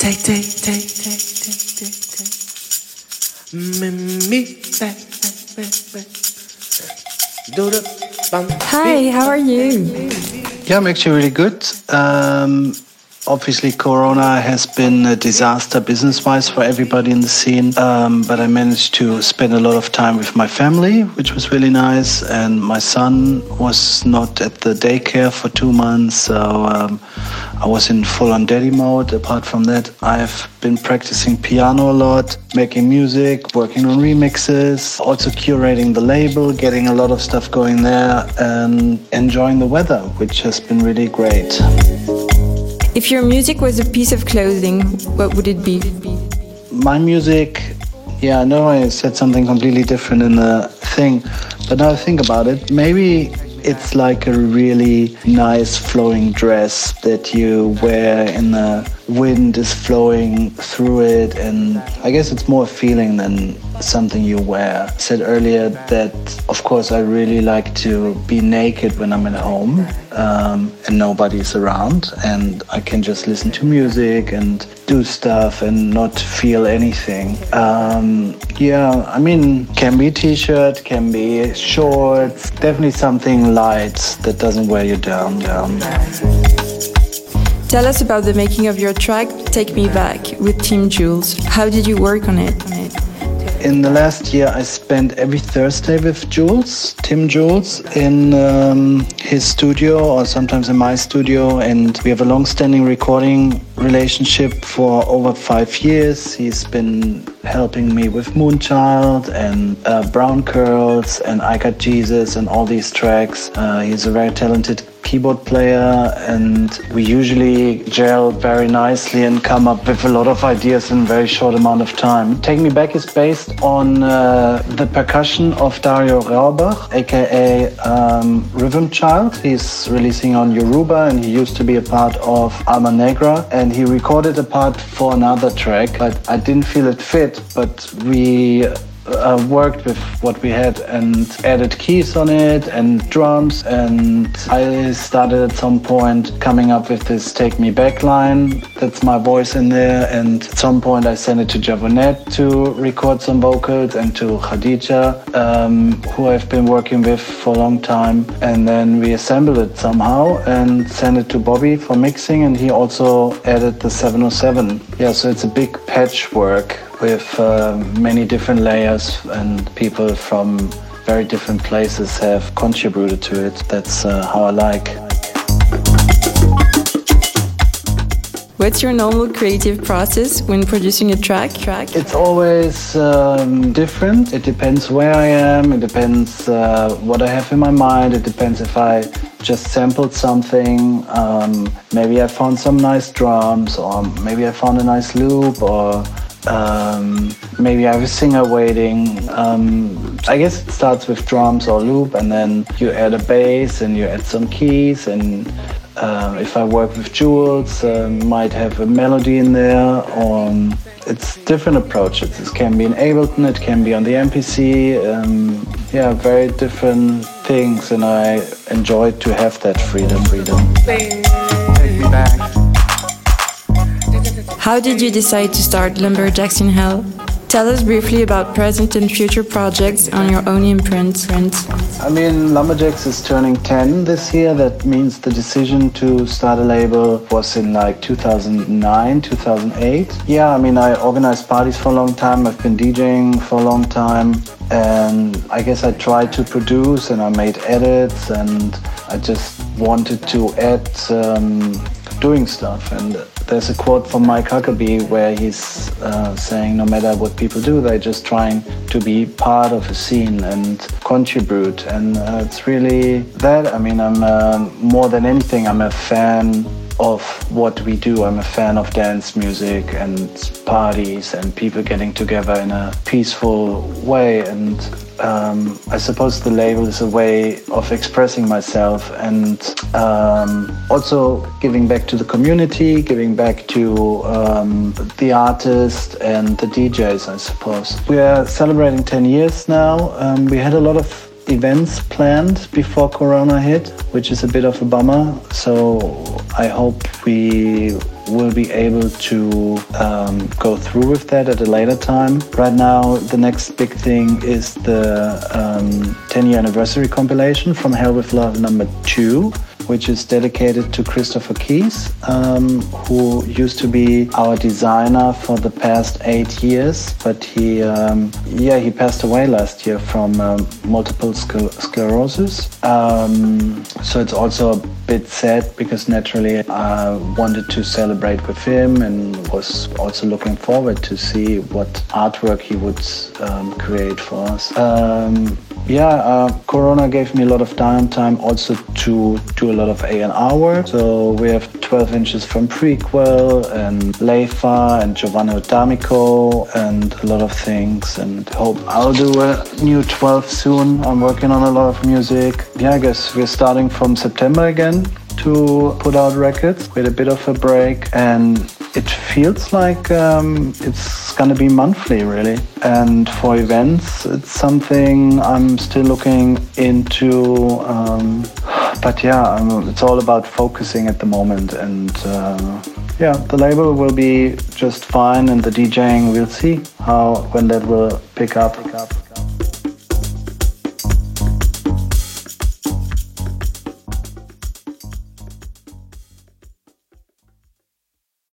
Take, take, take, take, take, take, take. Me, back, back, back, back. Do the bum. Hi, how are you? Yeah, I'm actually really good. Um, obviously, Corona has been a disaster business wise for everybody in the scene, um, but I managed to spend a lot of time with my family, which was really nice. And my son was not at the daycare for two months, so um, I was in full on daddy mode. Apart from that, I've been practicing piano a lot, making music, working on remixes, also curating the label, getting a lot of stuff going there, and enjoying the weather, which has been really great. If your music was a piece of clothing, what would it be? My music, yeah, I know I said something completely different in the thing, but now I think about it, maybe it's like a really nice flowing dress that you wear in the wind is flowing through it and I guess it's more a feeling than something you wear. I said earlier that of course I really like to be naked when I'm at home um, and nobody's around and I can just listen to music and do stuff and not feel anything. Um, yeah, I mean, can be t-shirt, can be shorts, definitely something light that doesn't wear you down, down. Tell us about the making of your track Take Me Back with Tim Jules. How did you work on it? In the last year, I spent every Thursday with Jules, Tim Jules, in um, his studio or sometimes in my studio. And we have a long standing recording relationship for over five years. He's been helping me with Moonchild and uh, Brown Curls and I Got Jesus and all these tracks. Uh, he's a very talented keyboard player and we usually gel very nicely and come up with a lot of ideas in a very short amount of time. Take Me Back is based on uh, the percussion of Dario Rohrbach, aka um, Rhythm Child. He's releasing on Yoruba and he used to be a part of Alma Negra and he recorded a part for another track, but I didn't feel it fit, but we uh, worked with what we had and added keys on it and drums. And I started at some point coming up with this Take Me Back line. That's my voice in there. And at some point, I sent it to Javonntte to record some vocals and to Khadija, um, who I've been working with for a long time. And then we assembled it somehow and sent it to Bobby for mixing. And he also added the 707. Yeah, so it's a big patchwork with uh, many different layers and people from very different places have contributed to it. That's uh, how I like. What's your normal creative process when producing a track? track? It's always um, different. It depends where I am. It depends uh, what I have in my mind. It depends if I just sampled something. Um, maybe I found some nice drums, or maybe I found a nice loop, or um, maybe I have a singer waiting. Um, I guess it starts with drums or loop, and then you add a bass and you add some keys. And uh, if I work with Jules, uh, might have a melody in there. Or it's different approaches. It can be in Ableton, it can be on the MPC. Um, yeah, very different things, and I enjoy to have that freedom. Freedom. Take me back. How did you decide to start Lumberjacks in Hell? Tell us briefly about present and future projects on your own imprint. I mean, Lumberjacks is turning 10 this year. That means the decision to start a label was in like 2009, 2008. Yeah, I mean, I organized parties for a long time. I've been DJing for a long time. And I guess I tried to produce and I made edits and I just wanted to add um, doing stuff. And there's a quote from Mike Huckaby where he's uh, saying, no matter what people do, they're just trying to be part of a scene and contribute. And uh, it's really that. I mean, I'm uh, more than anything, I'm a fan of what we do. I'm a fan of dance music and parties and people getting together in a peaceful way. And um, I suppose the label is a way of expressing myself and um, also giving back to the community, giving back to um, the artists and the DJs, I suppose. We are celebrating 10 years now. Um, we had a lot of events planned before Corona hit, which is a bit of a bummer. So I hope we will be able to um, go through with that at a later time. Right now, the next big thing is the um, 10 year anniversary compilation from Hell with Love number two which is dedicated to Christopher Keys, um, who used to be our designer for the past eight years, but he, um, yeah, he passed away last year from um, multiple scler- sclerosis. Um, so it's also a bit sad because naturally I wanted to celebrate with him and was also looking forward to see what artwork he would um, create for us. Yeah, uh, Corona gave me a lot of downtime also to do a lot of A&R work. So we have 12 inches from Prequel and Leifa and Giovanni D'Amico and a lot of things and hope I'll do a new 12 soon. I'm working on a lot of music. Yeah, I guess we're starting from September again to put out records with a bit of a break and it feels like um, it's gonna be monthly really and for events it's something i'm still looking into um, but yeah I'm, it's all about focusing at the moment and uh, yeah the label will be just fine and the djing we'll see how when that will pick up, pick up.